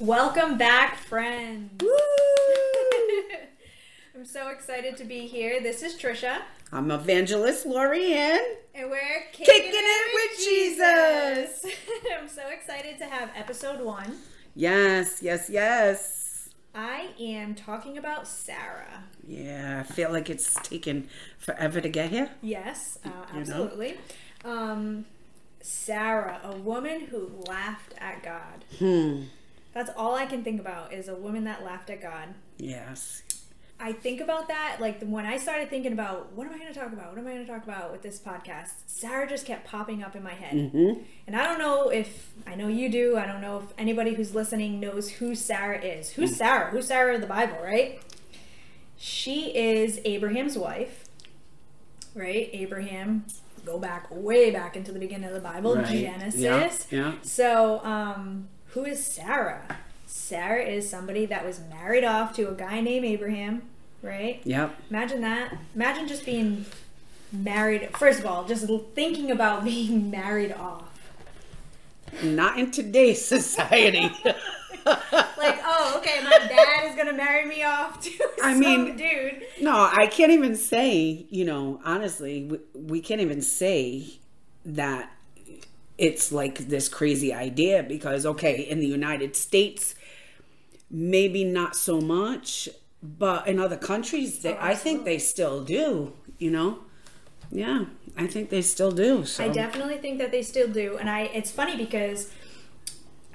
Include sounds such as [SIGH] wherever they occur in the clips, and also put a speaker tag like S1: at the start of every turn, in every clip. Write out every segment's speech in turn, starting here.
S1: Welcome back, friends. [LAUGHS] I'm so excited to be here. This is Trisha,
S2: I'm evangelist Lori Ann.
S1: and we're kicking,
S2: Kicking it with Jesus. [LAUGHS]
S1: I'm so excited to have episode one.
S2: Yes, yes, yes.
S1: I am talking about Sarah.
S2: Yeah, I feel like it's taken forever to get here.
S1: Yes, uh,
S2: You know?
S1: absolutely. Um, Sarah, a woman who laughed at God.
S2: Hmm.
S1: That's all I can think about is a woman that laughed at God.
S2: Yes.
S1: I think about that like when I started thinking about what am I going to talk about? What am I going to talk about with this podcast? Sarah just kept popping up in my head.
S2: Mm-hmm.
S1: And I don't know if I know you do. I don't know if anybody who's listening knows who Sarah is. Who's Sarah? Who's Sarah in the Bible, right? She is Abraham's wife. Right? Abraham go back way back into the beginning of the Bible,
S2: Right.
S1: Genesis.
S2: Yeah, yeah.
S1: So, um, who is Sarah? Sarah is somebody that was married off to a guy named Abraham, right?
S2: Yep.
S1: Imagine that. Imagine just being married. First of all, just thinking about [LAUGHS] being married off.
S2: Not in today's society. [LAUGHS] [LAUGHS]
S1: Like, oh, okay, my dad is gonna marry me off to
S2: I
S1: some
S2: mean-
S1: dude.
S2: no, I can't even say, you know, honestly, we, we can't even say that it's like this crazy idea because, okay, in the United States, maybe not so much, but in other countries, they, I think they still do, you know? Yeah, I think they still do. So.
S1: I definitely think that they still do, and I. It's funny because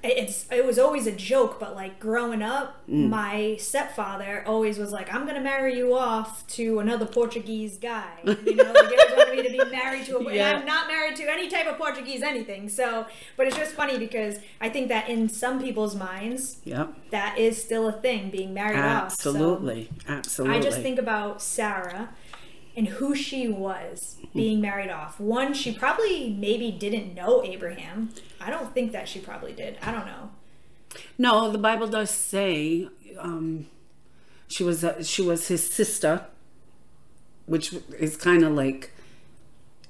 S1: it's it was always a joke, but like growing up,
S2: Mm.
S1: my stepfather always was like, "I'm gonna marry you off to another Portuguese guy." You know, like, he wanted me to be [LAUGHS] married to a.
S2: Yeah.
S1: I'm not married to any type of Portuguese anything. So, but it's just funny because I think that in some people's minds,
S2: Yep.
S1: that is still a thing, being married off. So-
S2: Absolutely. Absolutely.
S1: I just think about Sarah and who she was being married off. One, she probably maybe didn't know Abraham. I don't think that she probably did. I don't know.
S2: No, the Bible does say um, she was uh, she was his sister, which is kind of like,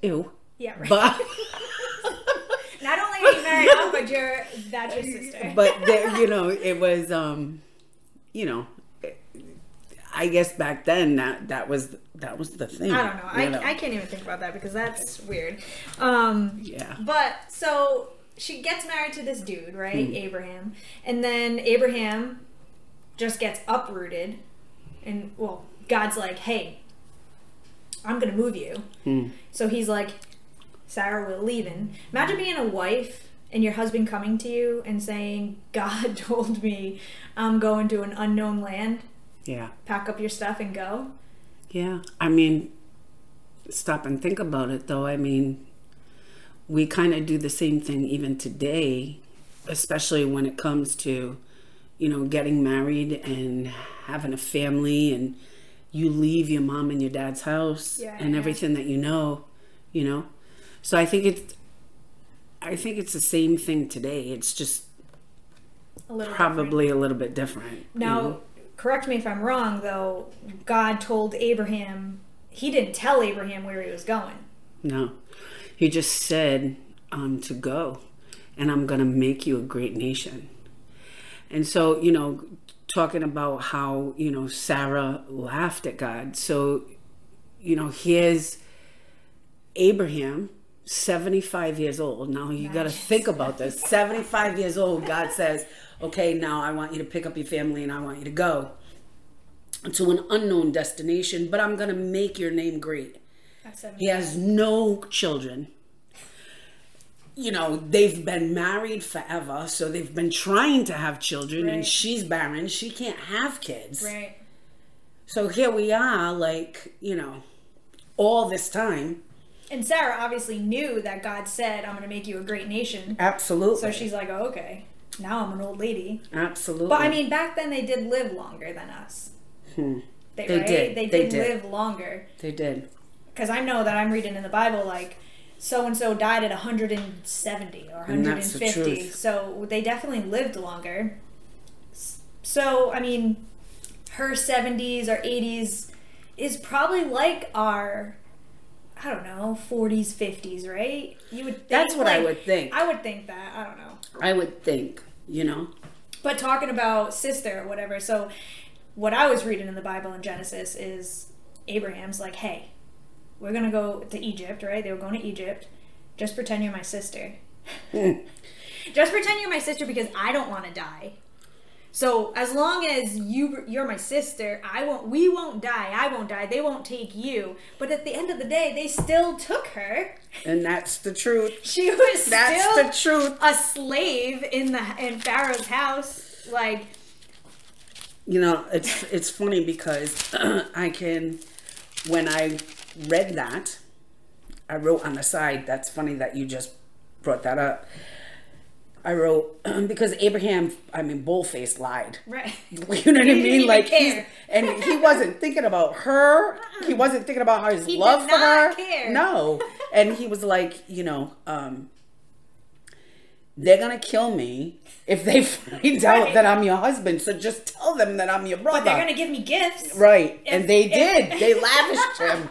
S2: ew.
S1: Yeah, right.
S2: But [LAUGHS]
S1: Not only are you married off, but you're that's your sister.
S2: but there, you know, it was um, you know, I guess back then that that was that was the thing.
S1: I don't know.
S2: you know.
S1: I, I can't even think about that because that's weird. Um,
S2: yeah.
S1: But so she gets married to this dude, right?
S2: Hmm.
S1: Abraham. And then Abraham just gets uprooted. And, well, God's like, hey, I'm going to move you.
S2: Hmm.
S1: So he's like, Sarah, we're leaving. Imagine being a wife and your husband coming to you and saying, God [LAUGHS] told me I'm going to an unknown land.
S2: Yeah.
S1: Pack up your stuff and go.
S2: Yeah, I mean, stop and think about it though. I mean, we kind of do the same thing even today, especially when it comes to, you know, getting married and having a family and you leave your mom and your dad's house
S1: Yeah,
S2: and
S1: yeah.
S2: everything that you know, you know. So I think it's I think it's the same thing today. It's just
S1: A little different.
S2: probably a little bit different. you know?
S1: Correct me if I'm wrong, though, God told Abraham, he didn't tell Abraham where he was going.
S2: No. He just said um, to go, and I'm going to make you a great nation. And so, you know, talking about how, you know, Sarah laughed at God. So, you know, here's Abraham, 75 years old. Now you got to think about this. 75 years old, God says, okay, now I want you to pick up your family and I want you to go to an unknown destination, but I'm going to make your name great. He has no children. You know, they've been married forever, so they've been trying to have children, and she's barren. She can't have kids.
S1: Right.
S2: So here we are, like, you know, all this time.
S1: And Sarah obviously knew that God said, I'm going to make you a great nation.
S2: Absolutely.
S1: So she's like, oh, okay, now I'm an old lady.
S2: Absolutely.
S1: But I mean, back then they did live longer than us.
S2: Hmm.
S1: They,
S2: They
S1: right?
S2: did.
S1: They
S2: They
S1: did, live longer.
S2: they did.
S1: Because I know that I'm reading in the Bible, like, so and so died at 170 or
S2: And that's the
S1: 150.
S2: truth.
S1: So they definitely lived longer. So, I mean, her 70s or 80s is probably like our, I don't know, 40s, 50s, right? You would think
S2: That's what I would think.
S1: I would think that. I don't know.
S2: I would think, you know.
S1: But talking about sister or whatever, so what I was reading in the Bible in Genesis is Abraham's like, hey, we're gonna go to Egypt, right? They were going to Egypt. Just pretend you're my sister. [LAUGHS] Just pretend you're my sister because I don't want to die. So as long as you you're my sister, I won't. We won't die. I won't die. They won't take you. But at the end of the day, they still took her.
S2: And that's the truth. [LAUGHS]
S1: She was
S2: That's
S1: still
S2: the truth.
S1: a slave in the in Pharaoh's house. Like
S2: You know, it's it's funny because [CLEARS THROAT] I can when I read that, I wrote on the side, that's funny that you just brought that up. I wrote [CLEARS THROAT] because Abraham, I mean, bullface lied.
S1: right. [LAUGHS]
S2: You know what I [LAUGHS] mean? Like, he's, and he wasn't thinking about her. He wasn't thinking about his
S1: He
S2: love for her.
S1: care.
S2: No, [LAUGHS] and he was like, you know, um, they're gonna kill me if they find out that I'm your husband. So just tell them that I'm your brother.
S1: But they're gonna give me gifts.
S2: Right, and
S1: If-
S2: they
S1: if-
S2: did. They lavished him.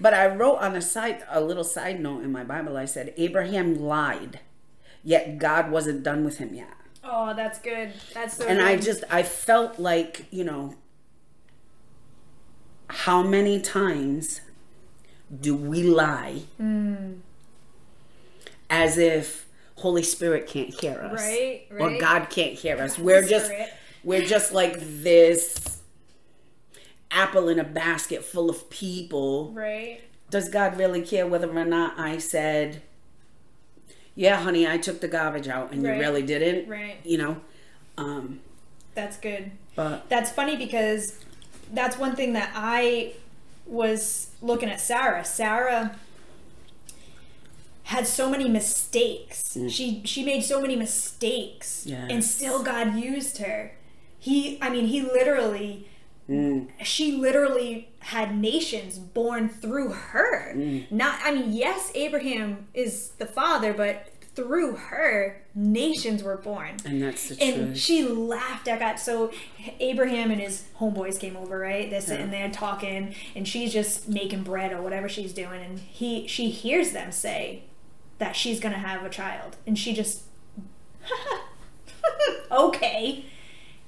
S2: But I wrote on a side, a little side note in my Bible. I said Abraham lied, yet God wasn't done with him yet.
S1: Oh, that's good. That's so.
S2: And
S1: good.
S2: I just, I felt like, you know, how many times do we lie
S1: Hmm.
S2: as if Holy Spirit can't hear us,
S1: Right,
S2: Or. God can't hear us? We're just,
S1: Spirit.
S2: we're just like this apple in a basket full of people.
S1: right.
S2: Does God really care whether or not I said, "Yeah, honey, I took the garbage out," and
S1: Right.
S2: you really didn't?
S1: Right.
S2: You know, um,
S1: That's good.
S2: but
S1: That's funny because that's one thing that I was looking at Sarah. Sarah had so many mistakes. She she made so many mistakes and still God used her. He I mean he literally
S2: mm,
S1: she literally had nations born through her. Not I mean yes Abraham is the father but through her nations were born
S2: and that's the
S1: and
S2: truth.
S1: And she laughed at God. So Abraham and his homeboys came over, right? They're sitting there talking, and she's just making bread or whatever she's doing, and he she hears them say that she's gonna have a child, and she just [LAUGHS] okay,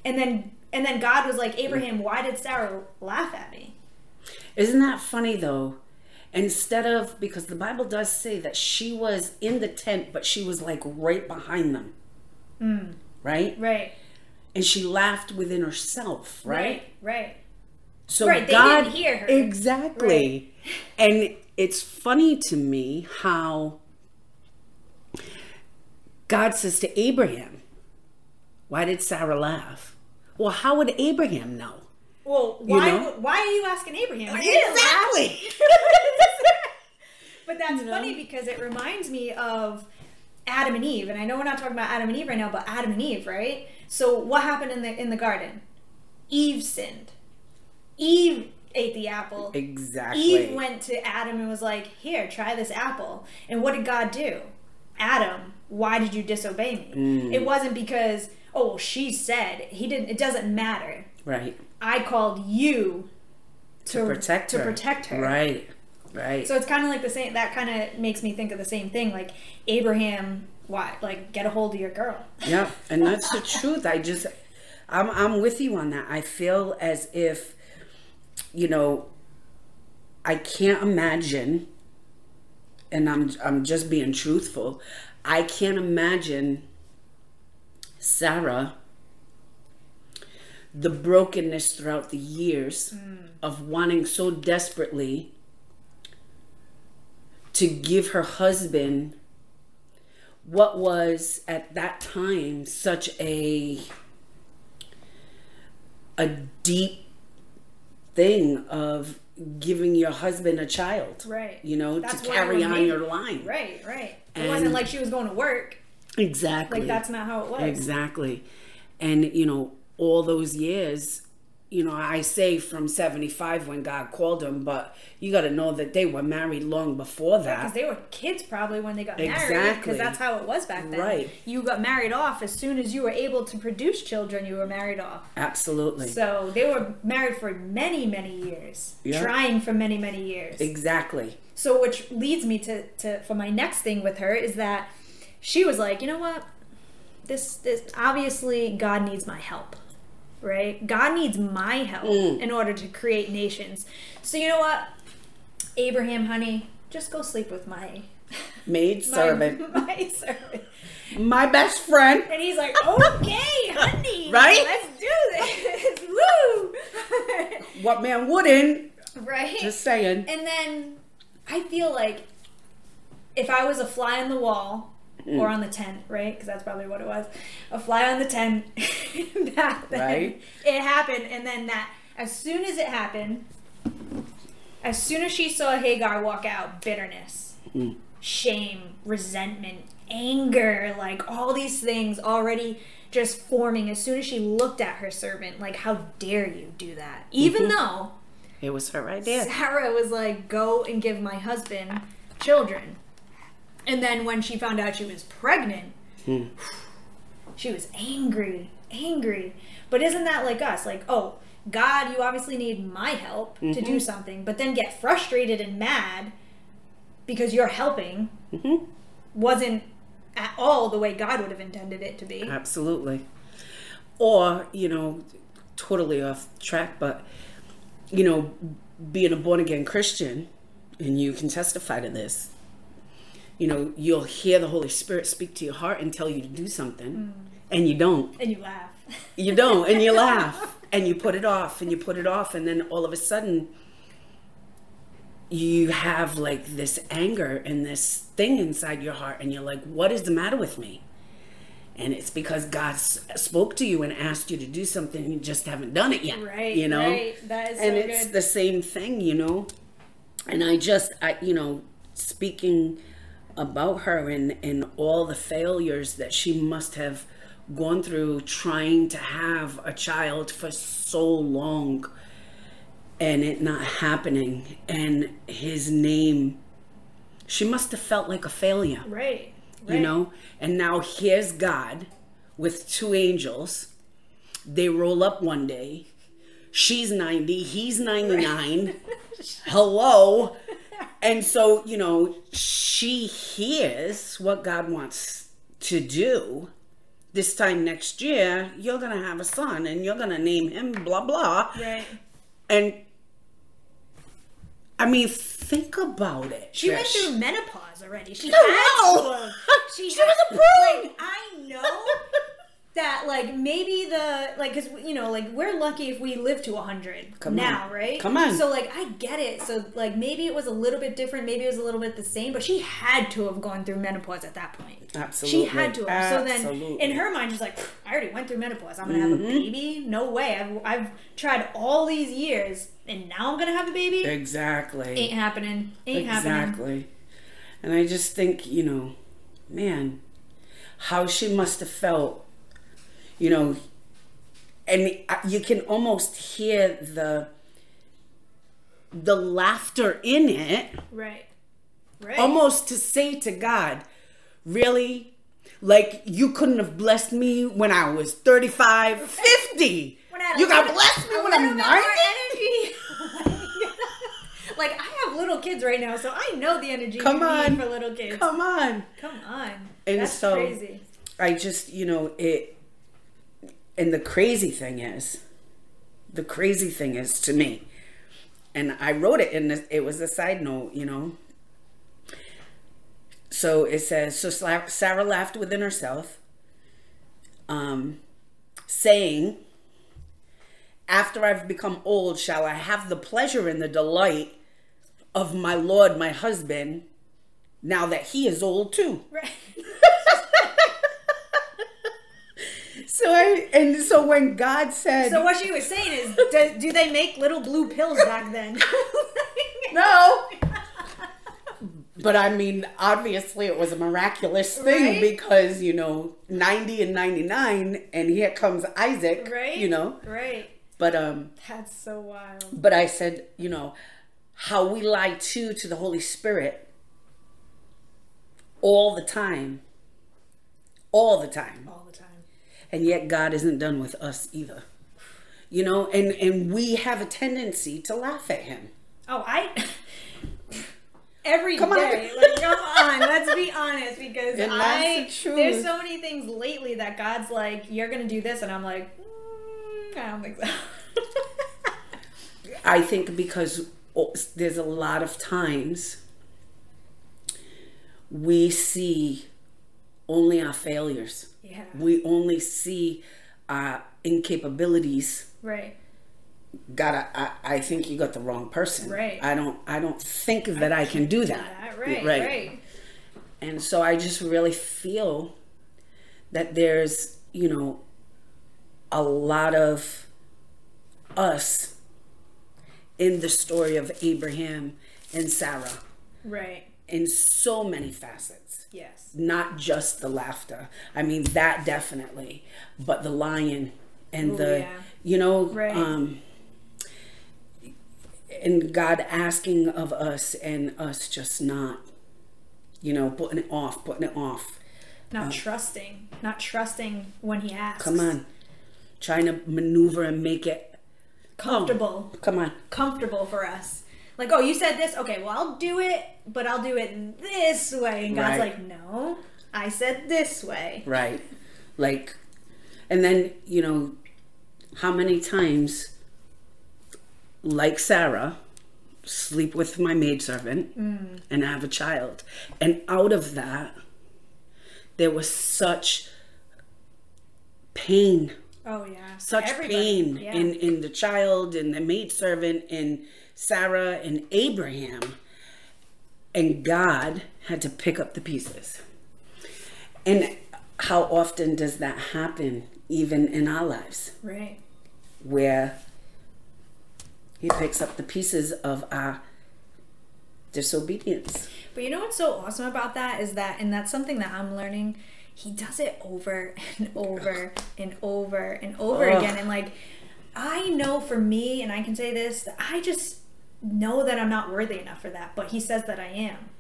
S1: and then and then God was like, mm. Abraham, why did Sarah laugh at me?
S2: Isn't that funny though? Instead of because the Bible does say that she was in the tent, but she was like right behind them, mm. right?
S1: Right,
S2: And she laughed within herself, right?
S1: right, right.
S2: So
S1: Right, they
S2: God
S1: didn't hear her.
S2: exactly, [LAUGHS] and it's funny to me how God says to Abraham, "Why did Sarah laugh?" Well, how would Abraham know?
S1: Well, why
S2: know?
S1: why are you asking Abraham? He didn't laugh.
S2: Exactly. [LAUGHS]
S1: But that's
S2: You know?
S1: funny because it reminds me of Adam and Eve, and I know we're not talking about Adam and Eve right now, but Adam and Eve, right? So what happened in the in the garden? Eve sinned. Eve ate the apple.
S2: Exactly.
S1: Eve went to Adam and was like, "Here, try this apple." And what did God do? Adam, why did you disobey me?
S2: Mm.
S1: It wasn't because oh, she said. He didn't. It doesn't matter.
S2: right.
S1: I called you to,
S2: To protect
S1: to
S2: her.
S1: protect her.
S2: Right. Right.
S1: So it's kind of like the same. That kind of makes me think of the same thing. Like Abraham, why? Like get a hold of your girl. [LAUGHS]
S2: Yeah, and that's the truth. I just, I'm, I'm with you on that. I feel as if, you know, I can't imagine, and I'm, I'm just being truthful. I can't imagine Sarah, the brokenness throughout the years mm. of wanting so desperately to give her husband what was at that time such a a deep thing of giving your husband a child
S1: Right.
S2: you know
S1: That's
S2: to carry on your line
S1: Right, right. It
S2: And-
S1: wasn't like she was going to work.
S2: Exactly
S1: Like that's not how it was.
S2: exactly and you know all those years you know i say from 75 when god called them but you got to know that they were married long before that.
S1: Because
S2: that
S1: they were kids probably when they got married.
S2: Exactly.
S1: Because that's how it was back then.
S2: Right.
S1: You got married off as soon as you were able to produce children. You were married off.
S2: absolutely
S1: So they were married for many, many years.
S2: Yeah.
S1: Trying for many, many years.
S2: exactly
S1: So, which leads me to, to for my next thing with her is that she was like, you know what? this this obviously God needs my help. Right? God needs my help mm. in order to create nations. So you know what? Abraham, honey, just go sleep with my [LAUGHS]
S2: Maid [LAUGHS]
S1: my,
S2: servant. [LAUGHS]
S1: my servant.
S2: My best friend.
S1: And he's like, okay, honey.
S2: Right?
S1: Let's do this. Woo!
S2: What man wouldn't?
S1: right?
S2: Just saying.
S1: and then I feel like if I was a fly on the wall
S2: Mm.
S1: or on the tent, right? Because that's probably what it was. A fly on the tent [LAUGHS] back then.
S2: Right.
S1: It happened. And then that, as soon as it happened, as soon as she saw Hagar walk out, bitterness,
S2: Mm.
S1: shame, resentment, anger, like all these things already just forming as soon as she looked at her servant. Like, how dare you do that? Even
S2: Mm-hmm.
S1: though
S2: It was her idea.
S1: Sarah was like, go and give my husband children. And then when she found out she was pregnant,
S2: Hmm.
S1: she was angry, angry. But isn't that like us? Like, oh, God, you obviously need my help to
S2: Mm-hmm.
S1: do something, but then get frustrated and mad because you're helping
S2: Mm-hmm.
S1: wasn't at all the way God would have intended it to be.
S2: Absolutely. Or, you know, totally off track, but, you know, being a born again Christian, and you can testify to this, you know, you'll hear the Holy Spirit speak to your heart and tell you to do something, mm. and you don't.
S1: And you laugh.
S2: You don't, and you [LAUGHS] laugh, and you put it off, and you put it off, and then all of a sudden, you have like this anger and this thing inside your heart, and you're like, what is the matter with me? And it's because God spoke to you and asked you to do something, and you just haven't done it yet.
S1: right.
S2: You know?
S1: Right. That is
S2: and
S1: so
S2: it's
S1: good.
S2: the same thing, you know. And I just, I, you know, speaking about her and and all the failures that she must have gone through trying to have a child for so long, and it not happening, and his name, she must have felt like a failure.
S1: Right.
S2: you know? And now here's god with two angels. They roll up one day. She's 90 he's 99 [LAUGHS] hello and so you know she hears what god wants to do this time next year you're gonna have a son and you're gonna name him blah blah
S1: Right.
S2: and i mean think about it
S1: She went through menopause already. She
S2: I
S1: had to. [LAUGHS] She,
S2: She
S1: had-
S2: was approved.
S1: Like, I know that, like, maybe the like, cause you know, like, we're lucky if we live to hundred
S2: Come
S1: now,
S2: on.
S1: right?
S2: Come on.
S1: So, like, I get it. So, like, maybe it was a little bit different. Maybe it was a little bit the same. But she had to have gone through menopause at that point.
S2: Absolutely.
S1: She had to have. So then,
S2: Absolutely.
S1: in her mind, she's like, I already went through menopause. I'm gonna have a mm-hmm. baby? No way. I've I've tried all these years, and now I'm gonna have a baby.
S2: Exactly.
S1: Ain't happening. Ain't happening.
S2: exactly. And I just think, you know, man, how she must have felt, you know, and you can almost hear the the laughter in it,
S1: Right. Right.
S2: almost to say to God, really? Like you couldn't have blessed me when I was 35, 50.
S1: When I had a
S2: you got blessed me when I'm
S1: little
S2: 90. [LAUGHS]
S1: like I have little kids right now, so I know the energy
S2: Come on.
S1: for little kids.
S2: Come on.
S1: Come on.
S2: And
S1: That's
S2: so-
S1: crazy.
S2: I just, you know, it. And the crazy thing is, the crazy thing is to me, and I wrote it in this, it was a side note, you know. So it says, so Sarah laughed within herself, um, saying, After I've become old, shall I have the pleasure and the delight of my Lord, my husband, now that he is old too?
S1: Right. [LAUGHS]
S2: So I and so when God said
S1: So what she was saying is, do, do they make little blue pills back then? [LAUGHS]
S2: no, but I mean obviously it was a miraculous thing
S1: Right?
S2: because you know ninety and ninety nine, and here comes Isaac,
S1: Right.
S2: You know,
S1: Right.
S2: but um,
S1: That's so wild.
S2: but I said you know how we lie to to the Holy Spirit all the time, all the time.
S1: All the time.
S2: And yet God isn't done with us either. You know, and and we have a tendency to laugh at him.
S1: Oh, I. every
S2: Come on.
S1: day. Like, come on, let's be honest, because
S2: And
S1: I
S2: the
S1: there's so many things lately that God's like, you're gonna do this, and I'm like, mm, I don't think so.
S2: I think because there's a lot of times we see only our failures.
S1: Yeah,
S2: We only see our incapabilities.
S1: right.
S2: God, I, I, I think you got the wrong person.
S1: Right.
S2: I don't. I don't think that I, can do that.
S1: That, right, right,
S2: And so I just really feel that there's, you know, a lot of us in the story of Abraham and Sarah
S1: right.
S2: In so many facets.
S1: Yes.
S2: Not just the laughter. I mean, that definitely, but the lion and
S1: Ooh,
S2: the,
S1: yeah.
S2: you know,
S1: Right.
S2: um, and God asking of us and us just not, you know, putting it off, putting it off.
S1: Not trusting, not trusting when He asks.
S2: Come on. Trying to maneuver and make it
S1: comfortable,
S2: come on.
S1: comfortable for us. Like, oh, you said this. Okay, well, I'll do it, but I'll do it this way. And God's
S2: Right.
S1: like, no, I said this way.
S2: Right. Like and then, you know, how many times like Sarah sleep with my maidservant mm. and have a child. And out of that there was such pain
S1: Oh yeah,
S2: such
S1: Everybody.
S2: pain
S1: Yeah.
S2: in in the child and the maidservant and Sarah and Abraham. And God had to pick up the pieces. And how often does that happen even in our lives
S1: right.
S2: where he picks up the pieces of our disobedience.
S1: But you know what's so awesome about that is that, and that's something that I'm learning. He does it over [LAUGHS] and over and over and over
S2: Ugh.
S1: again. And like, I know for me, and I can say this, I just know that I'm not worthy enough for that. But he says that I am.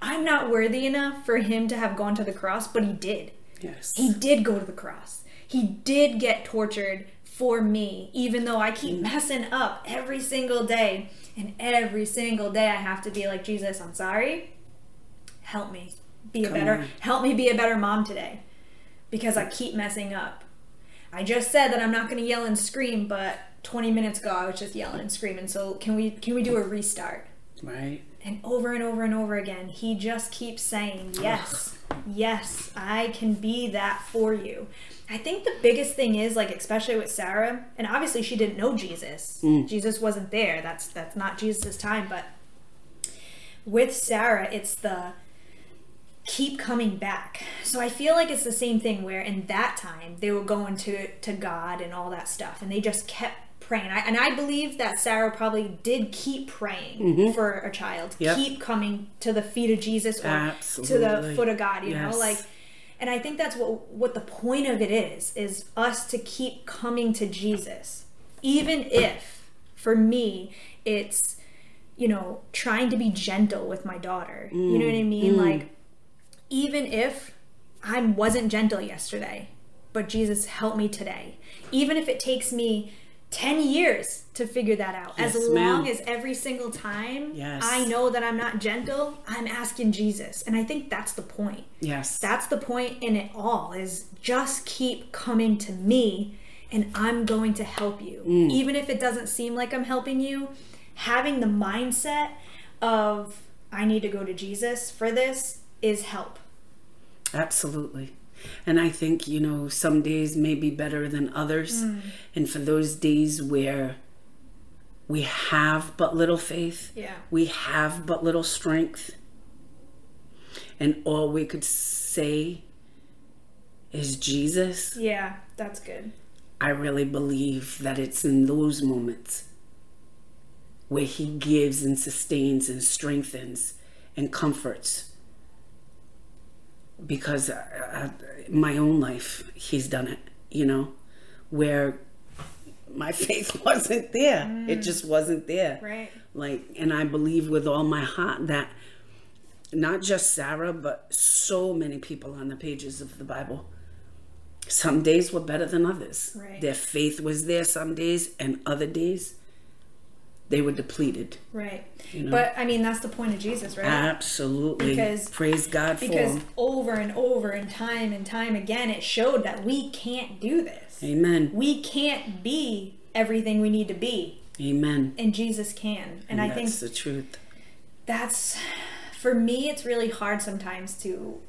S1: I'm not worthy enough for him to have gone to the cross, but he did.
S2: Yes.
S1: He did go to the cross. He did get tortured for me, even though I keep mm. messing up every single day. And every single day I have to be like, Jesus, I'm sorry. Help me be a
S2: Come
S1: better
S2: on.
S1: help me be a better mom today. Because I keep messing up. I just said that I'm not gonna yell and scream, but 20 minutes ago I was just yelling and screaming. So can we can we do a restart?
S2: right?
S1: And over and over and over again, he just keeps saying, Yes, yes, I can be that for you. I think the biggest thing is like especially with Sarah, and obviously she didn't know Jesus. Mm. Jesus wasn't there. That's that's not Jesus' time, but with Sarah, it's the keep coming back. So I feel like it's the same thing where in that time they were going to to God and all that stuff and they just kept praying. I, and I believe that Sarah probably did keep praying for a child.
S2: Mm-hmm. Yep.
S1: Keep coming to the feet of Jesus or to the foot of God, you
S2: Yes.
S1: know? Like and I think that's what what the point of it is is us to keep coming to Jesus. Even if for me it's you know, trying to be gentle with my daughter. You know what I mean? Like even if I wasn't gentle yesterday, but Jesus help me today. Even if it takes me 10 years to figure that out. as long
S2: ma'am.
S1: as every single time
S2: Yes.
S1: I know that I'm not gentle, I'm asking Jesus. And I think that's the point.
S2: Yes.
S1: That's the point in it all is just keep coming to me and I'm going to help you.
S2: Mm.
S1: Even if it doesn't seem like I'm helping you, having the mindset of I need to go to Jesus for this is help.
S2: Absolutely. And I think, you know, some days may be better than others. Mm. And for those days where we have but little faith,
S1: Yeah.
S2: we have but little strength, and all we could say is Jesus,
S1: Yeah, that's good.
S2: I really believe that it's in those moments where He gives and sustains and strengthens and comforts. Because uh, my own life, He's done it, you know, where my [LAUGHS] faith wasn't there. It just wasn't there.
S1: Right.
S2: Like, and I believe with all my heart that not just Sarah, but so many people on the pages of the Bible. Some days were better than others.
S1: Right.
S2: Their faith was there some days, and other days they were depleted.
S1: Right.
S2: You know?
S1: But I mean, that's the point of Jesus, right?
S2: Absolutely.
S1: Because-
S2: Praise God for
S1: because
S2: him.
S1: over and over and time and time again, it showed that we can't do this.
S2: Amen.
S1: We can't be everything we need to be,
S2: Amen.
S1: and Jesus can. And, I think
S2: that's the truth.
S1: that's for me it's really hard sometimes to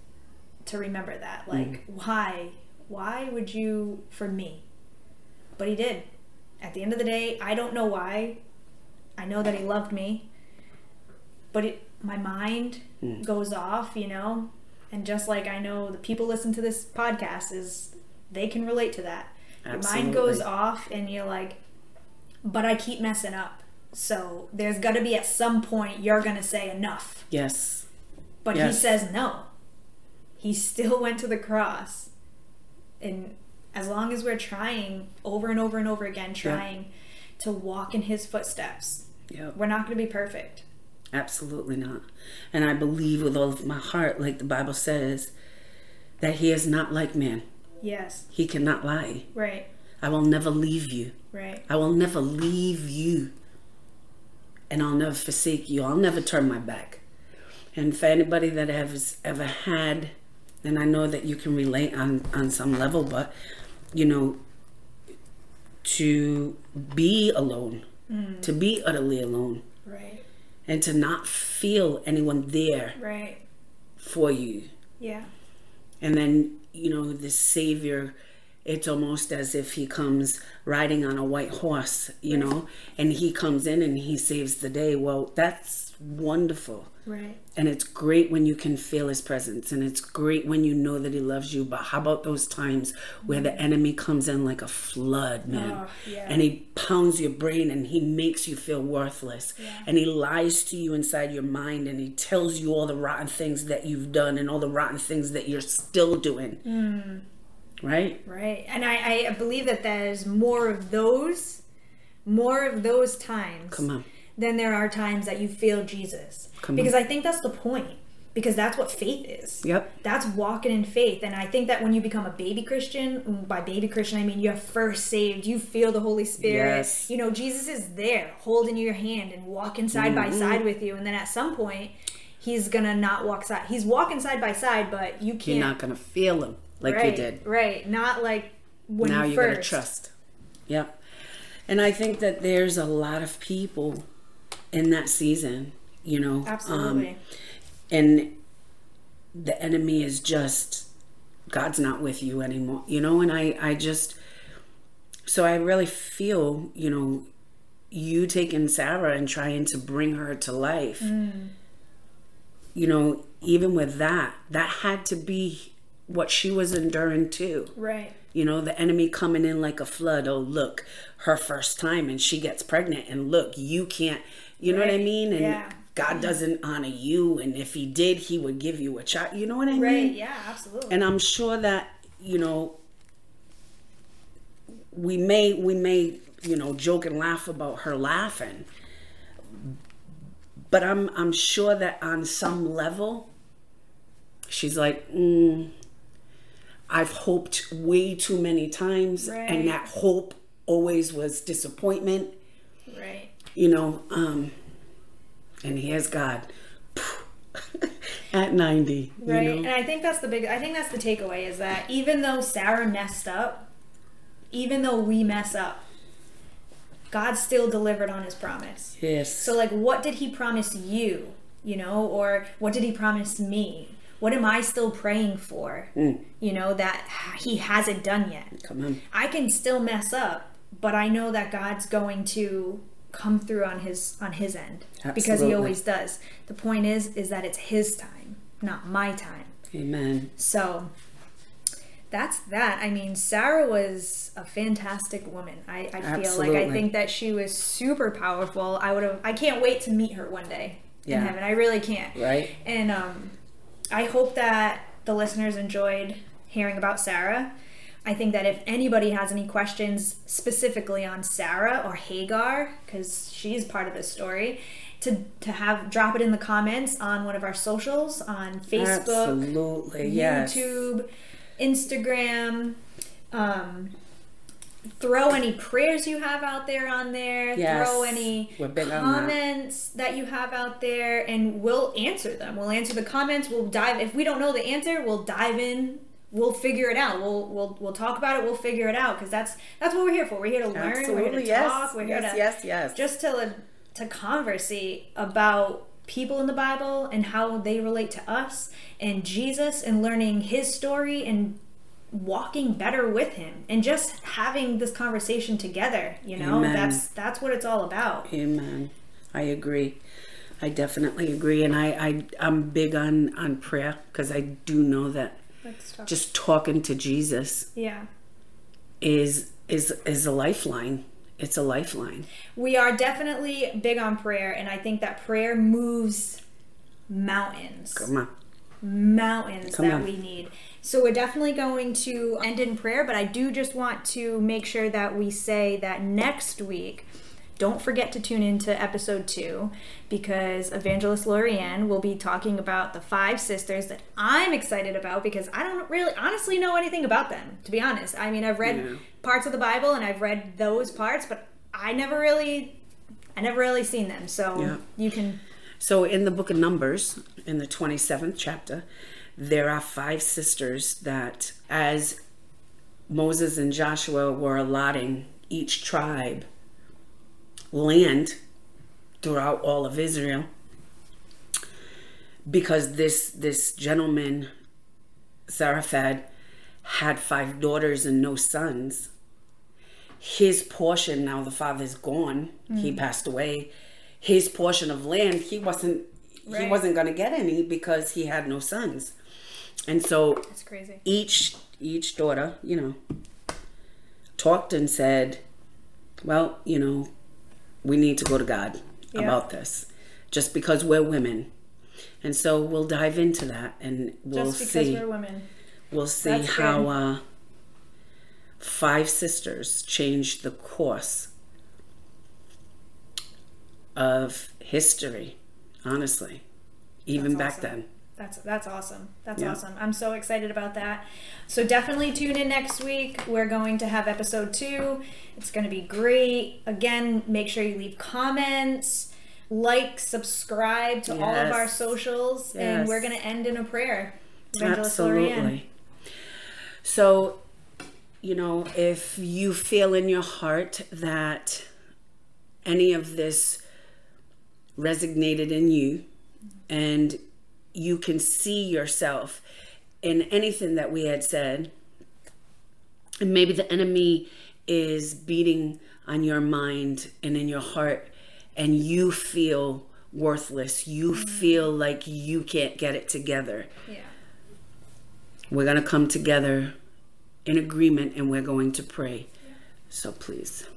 S1: to remember that mm. like why why would you for me but he did at the end of the day i don't know why i know that he loved me but it my mind hmm. goes off you know? And just like i know the people listen to this podcast is they can relate to that. Your mind goes off and you're like but i keep messing up. So there's got to be at some point you're going to say enough.
S2: Yes.
S1: but he says no. He still went to the cross. And as long as we're trying over and over and over again, trying to walk in his footsteps,
S2: Yep.
S1: we're not going to be perfect.
S2: Absolutely not. And I believe with all of my heart, like the Bible says, that he is not like man.
S1: Yes.
S2: He cannot lie.
S1: Right.
S2: I will never leave you.
S1: Right.
S2: I will never leave you. And I'll never forsake you. I'll never turn my back. And for anybody that has ever had, and I know that you can relate on, on some level, but you know, to be alone, to be utterly alone,
S1: Right.
S2: and to not feel anyone there
S1: Right.
S2: for you.
S1: Yeah.
S2: And then, you know, the Savior, it's almost as if he comes riding on a white horse, you know, and he comes in and he saves the day. Well, that's wonderful.
S1: Right.
S2: And it's great when you can feel his presence and it's great when you know that he loves you. But how about those times where the enemy comes in like a flood, man?
S1: Oh, yeah.
S2: And he pounds your brain and he makes you feel worthless. And he lies to you inside your mind and he tells you all the rotten things that you've done and all the rotten things that you're still doing.
S1: Mm.
S2: Right?
S1: Right. And I, I believe that there's more of those, more of those times
S2: Come on.
S1: Than there are times that you feel Jesus.
S2: Come
S1: because I think that's the point. Because that's what faith is.
S2: Yep.
S1: That's walking in faith. And I think that when you become a baby Christian, by baby Christian, I mean you're first saved, you feel the Holy Spirit.
S2: Yes.
S1: You know, Jesus is there holding your hand and walking side by
S2: Mm-hmm.
S1: side with you. And then at some point, he's going to not walk side. He's walking side by side, but you can't.
S2: You're not going to feel him like
S1: right,
S2: you did.
S1: Right. Not like when
S2: now
S1: you
S2: you got to
S1: first.
S2: trust. Yep. And I think that there's a lot of people in that season, you know. um,
S1: Absolutely.
S2: and the enemy is just God's not with you anymore, you know. And I, I just, so I really feel, you know, you taking Sarah and trying to bring her to life. You know, even with that, that had to be what she was enduring too.
S1: right.
S2: You know, the enemy coming in like a flood. Oh, look, her first time and she gets pregnant. And look, you can't, you know what I mean? And
S1: Yeah.
S2: God doesn't honor you. And if he did, he would give you a child. You know what I
S1: Right.
S2: mean?
S1: Yeah, absolutely.
S2: And I'm sure that, you know, we may, we may, you know, joke and laugh about her laughing. But I'm, I'm sure that on some level, she's like, mm, I've hoped way too many times,
S1: Right.
S2: and that hope always was disappointment,
S1: right.
S2: You know. Um, and here's God [LAUGHS] at 90,
S1: Right.
S2: you
S1: And. I think that's the big I think that's the takeaway is that even though Sarah messed up, even though we mess up, God still delivered on his promise.
S2: Yes.
S1: So like what did he promise you, you know, or what did he promise me? What am I still praying for? You know, that he hasn't done yet.
S2: Come on.
S1: I can still mess up, but I know that God's going to come through on his on his end because he always does. The point is is that it's his time, not my time.
S2: Amen.
S1: So that's that. I mean, Sarah was a fantastic woman. I, I feel like I think that she was super powerful. I would have. I can't wait to meet her one day
S2: Yeah.
S1: in heaven. I really can't.
S2: Right?
S1: And um, I hope that the listeners enjoyed hearing about Sarah. I think that if anybody has any questions specifically on Sarah or Hagar, because she's part of this story, to to have drop it in the comments on one of our socials on Facebook,
S2: Absolutely. Yes.
S1: YouTube, Instagram. Um, throw any prayers you have out there on there.
S2: Yes,
S1: throw any
S2: on that.
S1: comments that. you have out there, and we'll answer them. We'll answer the comments. We'll dive. If we don't know the answer, we'll dive in. We'll figure it out. We'll we'll we'll talk about it. We'll figure it out because that's that's what we're here for. We're here to learn. we're here
S2: Absolutely,
S1: to
S2: yes.
S1: talk. We're here
S2: Yes,
S1: to
S2: yes, yes.
S1: just to to conversate about people in the Bible and how they relate to us and Jesus and learning his story and walking better with him and just having this conversation together you know
S2: Amen.
S1: that's that's what it's all about
S2: Amen. I agree. I definitely agree, and I, I I'm big on on prayer because I do know that
S1: talk.
S2: just talking to Jesus
S1: yeah
S2: is is is a lifeline. It's a lifeline.
S1: we are definitely big on prayer and i think that prayer moves mountains
S2: Come on.
S1: mountains
S2: Come
S1: that
S2: on.
S1: we need. So we're definitely going to end in prayer, but I do just want to make sure that we say that next week, don't forget to tune into episode two because Evangelist Lorianne will be talking about the five sisters that I'm excited about because I don't really honestly know anything about them, to be honest. I mean, I've read
S2: Yeah.
S1: parts of the Bible and I've read those parts, but I never really. I never really seen them, so
S2: Yeah.
S1: you can
S2: So in the book of Numbers, in the 27th chapter, there are five sisters that, as Moses and Joshua were allotting each tribe land throughout all of Israel, because this this gentleman, Zarephath, had five daughters and no sons. His portion now the father's gone. He mm. passed away. His portion of land he wasn't he wasn't going to get any because he had no sons. And so
S1: It's crazy.
S2: each each daughter, you know, talked and said, "Well, you know, we need to go to God
S1: Yeah.
S2: about this, just because we're women." And so we'll dive into that, and we'll
S1: Just because
S2: see
S1: we're women.
S2: we'll see
S1: That's
S2: how uh, five sisters changed the course of history. Honestly, even
S1: That's
S2: back
S1: awesome.
S2: then.
S1: That's that's awesome. That's
S2: Yeah.
S1: awesome. I'm so excited about that. So definitely tune in next week. We're going to have episode two. It's going to be great. Again, make sure you leave comments, like, subscribe to all of our
S2: Yes.
S1: socials, and we're going to end in a prayer. Evangelist Lorianne.
S2: Absolutely. So, you know, if you feel in your heart that any of this resonated in you and you can see yourself in anything that we had said, and maybe the enemy is beating on your mind and in your heart, and you feel worthless, you mm. feel like you can't get it together.
S1: Yeah.
S2: We're going to come together in agreement and we're going to pray. So please.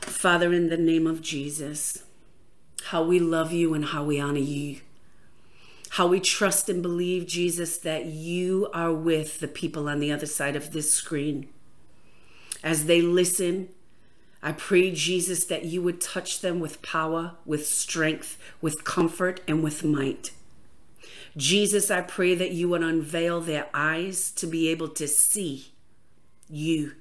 S2: Father, in the name of Jesus, how we love you and how we honor you. How we trust and believe, Jesus, that you are with the people on the other side of this screen. As they listen, I pray, Jesus, that you would touch them with power, with strength, with comfort, and with might. Jesus, I pray that you would unveil their eyes to be able to see you.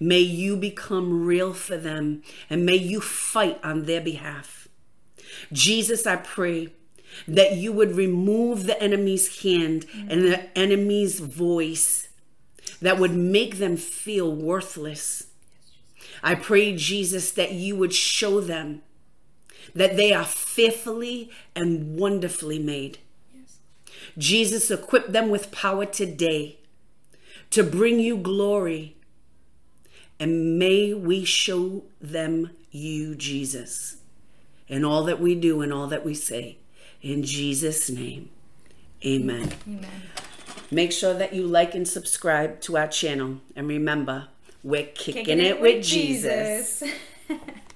S2: May you become real for them and may you fight on their behalf. Jesus, I pray that you would remove the enemy's hand and the enemy's voice that would make them feel worthless. I pray, Jesus, that you would show them that they are fearfully and wonderfully made. Jesus, equip them with power today to bring you glory. And may we show them you, Jesus, in all that we do and all that we say. In Jesus' name, amen.
S1: Amen.
S2: Make sure that you like and subscribe to our channel. And remember, we're kicking, it with Jesus.
S1: Jesus. [LAUGHS]